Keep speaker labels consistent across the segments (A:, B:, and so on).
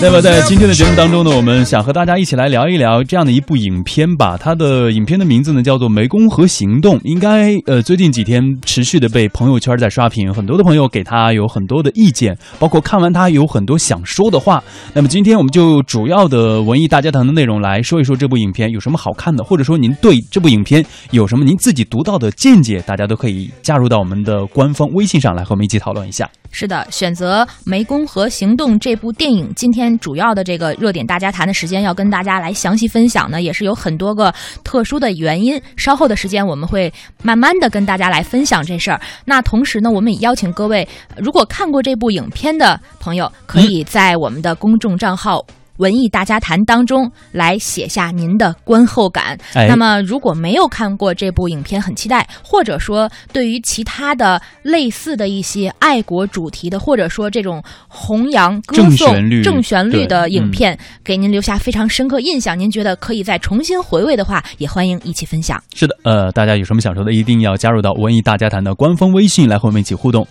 A: 那么在今天的节目当中呢，我们想和大家一起来聊一聊这样的一部影片吧。它的影片的名字呢叫做《湄公河行动》，应该呃最近几天持续的被朋友圈在刷屏，很多的朋友给他有很多的意见，包括看完他有很多想说的话。那么今天我们就主要的文艺大家谈的内容来说一说这部影片有什么好看的，或者说您对这部影片有什么您自己独到的见解，大家都可以加入到我们的官方微信上来和我们一起讨论一下。
B: 是的，选择《湄公河行动》这部电影，今天主要的这个热点大家谈的时间，要跟大家来详细分享呢，也是有很多个特殊的原因。稍后的时间，我们会慢慢的跟大家来分享这事儿。那同时呢，我们也邀请各位，如果看过这部影片的朋友，可以在我们的公众账号。文艺大家谈当中来写下您的观后感。
A: 哎
B: 那么，如果没有看过这部影片，很期待，或者说对于其他的类似的一些爱国主题的，或者说这种弘扬歌
A: 正
B: 颂正旋律的影片，给您留下非常深刻印象，您觉得可以再重新回味的话，也欢迎一起分享。
A: 是的，呃，大家有什么想说的，一定要加入到文艺大家谈的官方微信来和我们一起互动。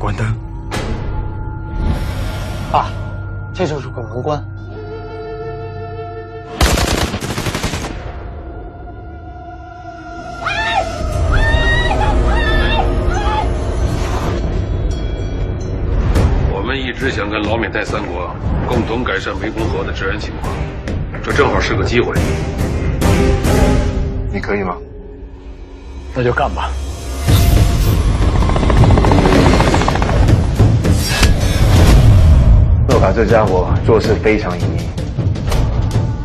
C: 关灯。
D: 爸，这就是鬼门关。
E: 我们一直想跟老缅泰三国共同改善湄公河的治安情况，这正好是个机会。
C: 你可以吗？
D: 那就干吧。
C: 诺卡这家伙做事非常隐秘，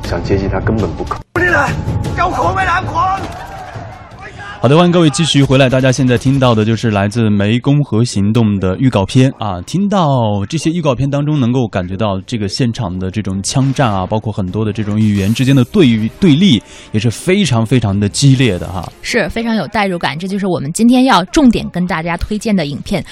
C: 想接近他根本不可。
A: 好的，欢迎各位继续回来。大家现在听到的就是来自《湄公河行动》的预告片啊。听到这些预告片当中，能够感觉到这个现场的这种枪战啊，包括很多的这种语言之间的对于对立，也是非常非常的激烈的哈。
B: 是非常有代入感，这就是我们今天要重点跟大家推荐的影片《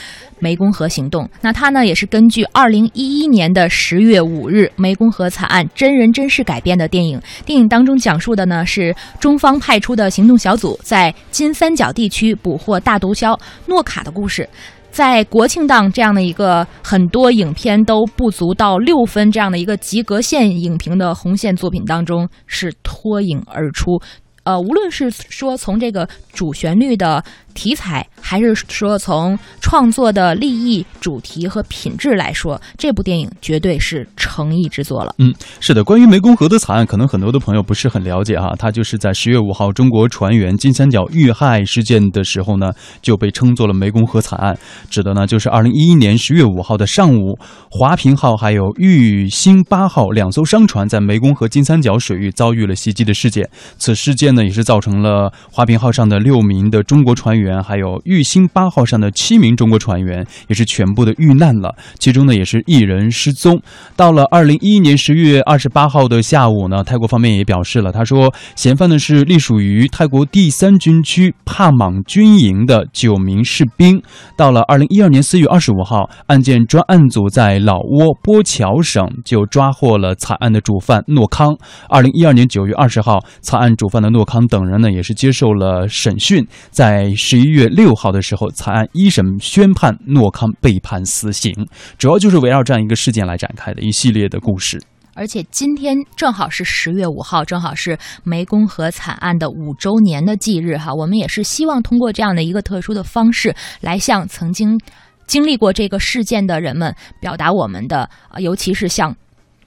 B: 湄公河行动》。那它呢也是根据二零一一年的十月五日湄公河惨案真人真事改编的电影。电影当中讲述的呢是中方派出的行动小组在金三角地区捕获大毒枭诺卡的故事。在国庆档这样的一个很多影片都不足到六分这样的一个及格线影评的红线作品当中，是脱颖而出。呃，无论是说从这个主旋律的题材，还是说从创作的立意、主题和品质来说，这部电影绝对是诚意之作了。
A: 嗯，是的，关于湄公河的惨案，可能很多的朋友不是很了解哈。它就是在十月五号中国船员金三角遇害事件的时候呢，就被称作了湄公河惨案，指的呢就是二零一一年十月五号的上午，华平号还有玉兴八号两艘商船在湄公河金三角水域遭遇了袭击的事件。此事件呢，也是造成了华平号上的六名的中国船员，员还有玉兴八号上的七名中国船员，也是全部的遇难了，其中呢也是一人失踪。到了二零一一年十月二十八号的下午呢，泰国方面也表示了，他说嫌犯呢是隶属于泰国第三军区帕莽军营的九名士兵。到了二零一二年四月二十五号，案件专案组在老挝波侨省就抓获了惨案的主犯诺康。二零一二年九月二十号，惨案主犯的诺康等人呢也是接受了审讯，在十一月六号的时候，惨案一审宣判诺康被判死刑。主要就是围绕这样一个事件来展开的一系列的故事。
B: 而且今天正好是十月五号，正好是湄公河惨案的五周年的忌日哈。我们也是希望通过这样的一个特殊的方式，来向曾经经历过这个事件的人们表达我们的，尤其是向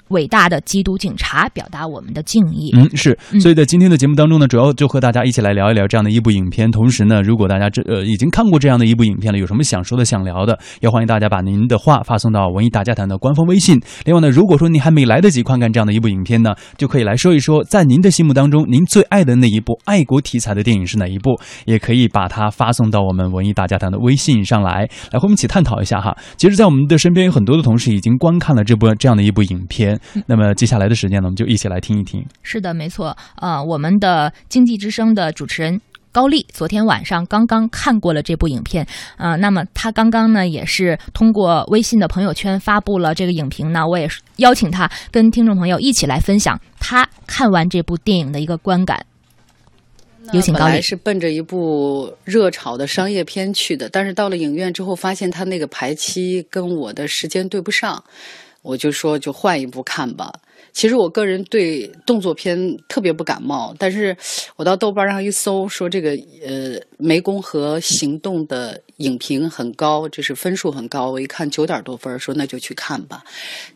B: 伟大的缉毒警察表达我们的敬意。
A: 嗯，是，
B: 嗯
A: 所以在今天的节目当中呢，主要就和大家一起来聊一聊这样的一部影片。同时呢，如果大家这呃已经看过这样的一部影片了，有什么想说的、想聊的，也欢迎大家把您的话发送到文艺大家谈的官方微信。另外呢，如果说您还没来得及观看这样的一部影片呢，就可以来说一说，在您的心目当中，您最爱的那一部爱国题材的电影是哪一部？也可以把它发送到我们文艺大家谈的微信上来，来和我们一起探讨一下哈。其实，在我们的身边有很多的同事已经观看了这部这样的一部影片，那么接下来的时间呢，我们就一起来听一听。
B: 是的，没错。呃，我们的经济之声的主持人高丽昨天晚上刚刚看过了这部影片，呃，那么他刚刚呢也是通过微信的朋友圈发布了这个影评呢，我也是邀请他跟听众朋友一起来分享他看完这部电影的一个观感。有请高丽。
F: 本来是奔着一部热炒的商业片去的，但是到了影院之后，发现他那个排期跟我的时间对不上，我就说就换一部看吧。其实我个人对动作片特别不感冒，但是我到豆瓣上一搜，说这个呃《湄公河行动》的影评很高，就是分数很高。我一看九点多分，说那就去看吧。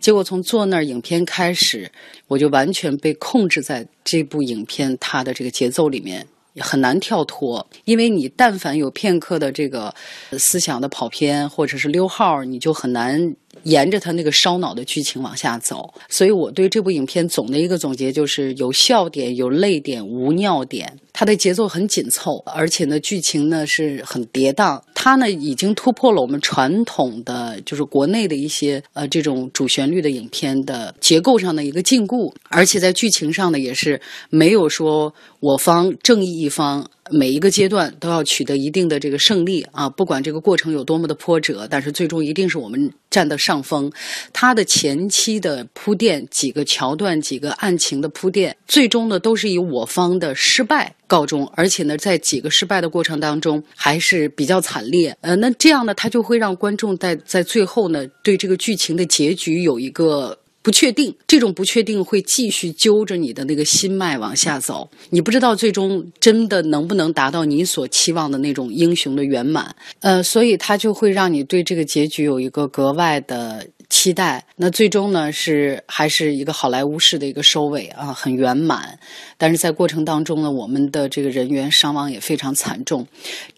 F: 结果从坐那儿影片开始，我就完全被控制在这部影片它的这个节奏里面。很难跳脱，因为你但凡有片刻的这个思想的跑偏或者是溜号，你就很难沿着他那个烧脑的剧情往下走。所以我对这部影片总的一个总结就是有笑点、有泪点、无尿点。它的节奏很紧凑，而且呢，剧情呢是很跌宕。它呢已经突破了我们传统的就是国内的一些呃这种主旋律的影片的结构上的一个禁锢，而且在剧情上呢也是没有说我方正义一方。每一个阶段都要取得一定的这个胜利啊，不管这个过程有多么的波折，但是最终一定是我们占得上风。它的前期的铺垫，几个桥段、几个案情的铺垫，最终呢都是以我方的失败告终，而且呢在几个失败的过程当中还是比较惨烈。呃，那这样呢，它就会让观众在在最后呢对这个剧情的结局有一个。不确定，这种不确定会继续揪着你的那个心脉往下走，你不知道最终真的能不能达到你所期望的那种英雄的圆满。呃，所以它就会让你对这个结局有一个格外的期待。那最终呢，是还是一个好莱坞式的一个收尾啊，很圆满。但是在过程当中呢，我们的这个人员伤亡也非常惨重。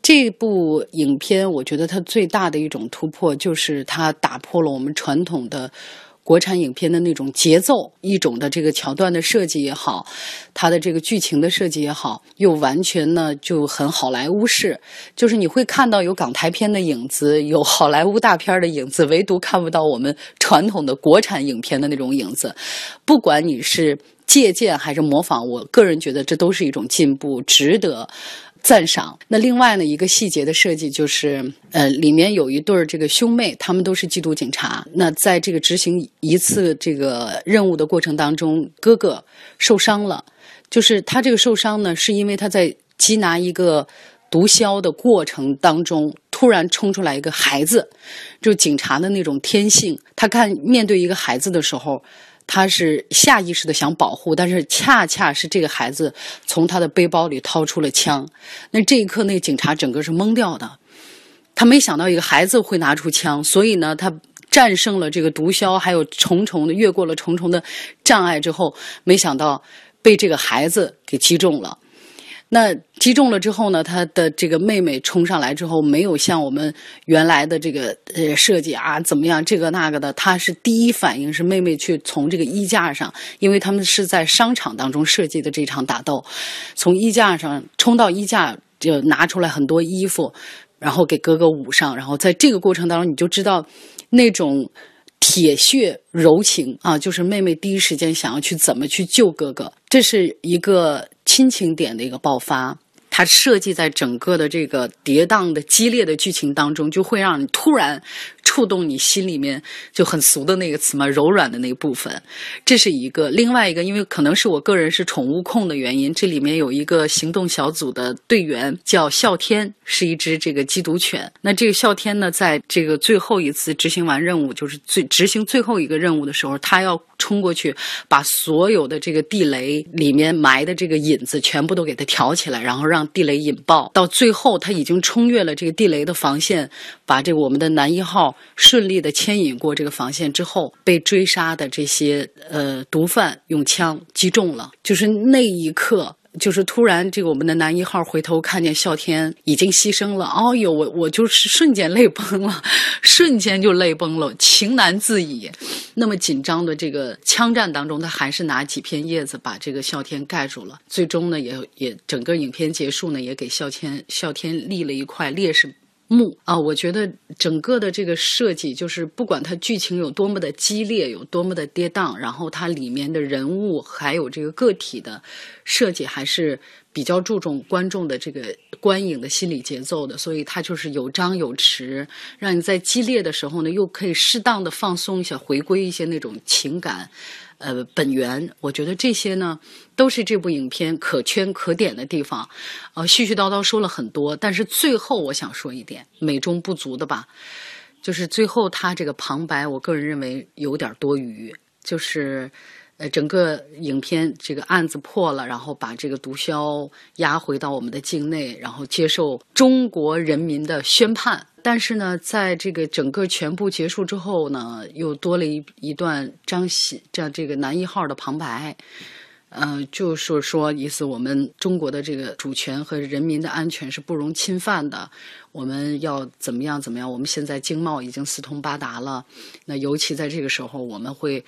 F: 这部影片，我觉得它最大的一种突破就是它打破了我们传统的。国产影片的那种节奏，一种的这个桥段的设计也好，它的这个剧情的设计也好，又完全呢就很好莱坞式，就是你会看到有港台片的影子，有好莱坞大片的影子，唯独看不到我们传统的国产影片的那种影子。不管你是借鉴还是模仿，我个人觉得这都是一种进步，值得。赞赏。那另外呢，一个细节的设计就是，呃，里面有一对儿这个兄妹，他们都是缉毒警察。那在这个执行一次这个任务的过程当中，哥哥受伤了。就是他这个受伤呢，是因为他在缉拿一个毒枭的过程当中，突然冲出来一个孩子，就警察的那种天性。他看面对一个孩子的时候。他是下意识的想保护，但是恰恰是这个孩子从他的背包里掏出了枪，那这一刻那个警察整个是懵掉的，他没想到一个孩子会拿出枪，所以呢，他战胜了这个毒枭，还有重重的越过了重重的障碍之后，没想到被这个孩子给击中了。那击中了之后呢？他的这个妹妹冲上来之后，没有像我们原来的这个呃设计啊怎么样这个那个的，他是第一反应是妹妹去从这个衣架上，因为他们是在商场当中设计的这场打斗，从衣架上冲到衣架就拿出来很多衣服，然后给哥哥捂上，然后在这个过程当中你就知道那种铁血柔情啊，就是妹妹第一时间想要去怎么去救哥哥，这是一个。亲情点的一个爆发。它设计在整个的这个跌宕的激烈的剧情当中，就会让你突然触动你心里面就很俗的那个词嘛，柔软的那个部分。这是一个，另外一个，因为可能是我个人是宠物控的原因，这里面有一个行动小组的队员叫啸天，是一只这个缉毒犬。那这个啸天呢，在这个最后一次执行完任务，就是最执行最后一个任务的时候，他要冲过去把所有的这个地雷里面埋的这个引子全部都给它挑起来，然后让。地雷引爆，到最后他已经冲越了这个地雷的防线，把这个我们的男一号顺利的牵引过这个防线之后，被追杀的这些呃毒贩用枪击中了，就是那一刻。就是突然，这个我们的男一号回头看见啸天已经牺牲了，哦呦，我我就是瞬间泪崩了，瞬间就泪崩了，情难自已。那么紧张的这个枪战当中，他还是拿几片叶子把这个啸天盖住了。最终呢，也也整个影片结束呢，也给啸天啸天立了一块烈士。幕啊，我觉得整个的这个设计，就是不管它剧情有多么的激烈，有多么的跌宕，然后它里面的人物还有这个个体的设计，还是比较注重观众的这个观影的心理节奏的。所以它就是有张有弛，让你在激烈的时候呢，又可以适当的放松一下，回归一些那种情感。呃本源。我觉得这些呢，都是这部影片可圈可点的地方。呃，絮絮叨叨说了很多，但是最后我想说一点美中不足的吧，就是最后他这个旁白，我个人认为有点多余，就是。呃，整个影片这个案子破了，然后把这个毒枭押回到我们的境内，然后接受中国人民的宣判。但是呢，在这个整个全部结束之后呢，又多了一一段张喜这这个男一号的旁白，呃，就是说意思我们中国的这个主权和人民的安全是不容侵犯的，我们要怎么样怎么样？我们现在经贸已经四通八达了，那尤其在这个时候，我们会。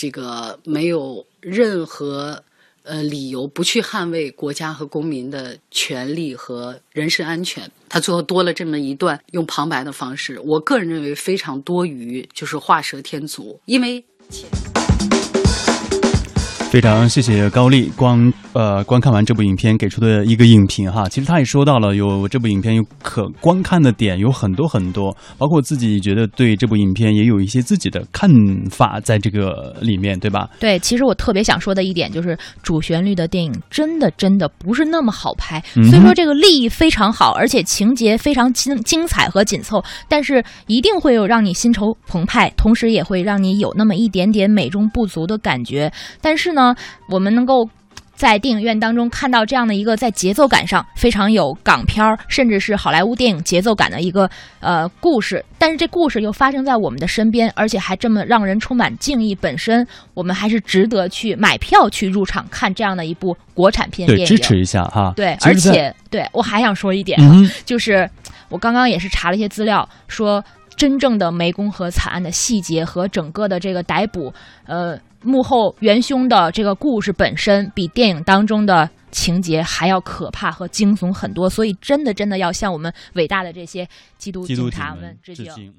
F: 这个没有任何呃理由不去捍卫国家和公民的权利和人身安全。他最后多了这么一段用旁白的方式，我个人认为非常多余，就是画蛇添足，因为。
A: 非常谢谢高丽光，呃，观看完这部影片给出的一个影评哈。其实他也说到了，有这部影片有可观看的点有很多很多，包括自己觉得对这部影片也有一些自己的看法在这个里面，对吧？
B: 对，其实我特别想说的一点就是，主旋律的电影真的真的不是那么好拍。虽说这个立意非常好，而且情节非常精精彩和紧凑，但是一定会有让你心潮澎湃，同时也会让你有那么一点点美中不足的感觉。但是呢。呢，我们能够在电影院当中看到这样的一个在节奏感上非常有港片儿，甚至是好莱坞电影节奏感的一个呃故事，但是这故事又发生在我们的身边，而且还这么让人充满敬意。本身我们还是值得去买票去入场看这样的一部国产片电影，
A: 支持一下哈。
B: 对，而且对我还想说一点，就是我刚刚也是查了一些资料，说真正的湄公河惨案的细节和整个的这个逮捕，呃。幕后元凶的这个故事本身比电影当中的情节还要可怕和惊悚很多，所以真的真的要向我们伟大的这些缉毒警察们致敬。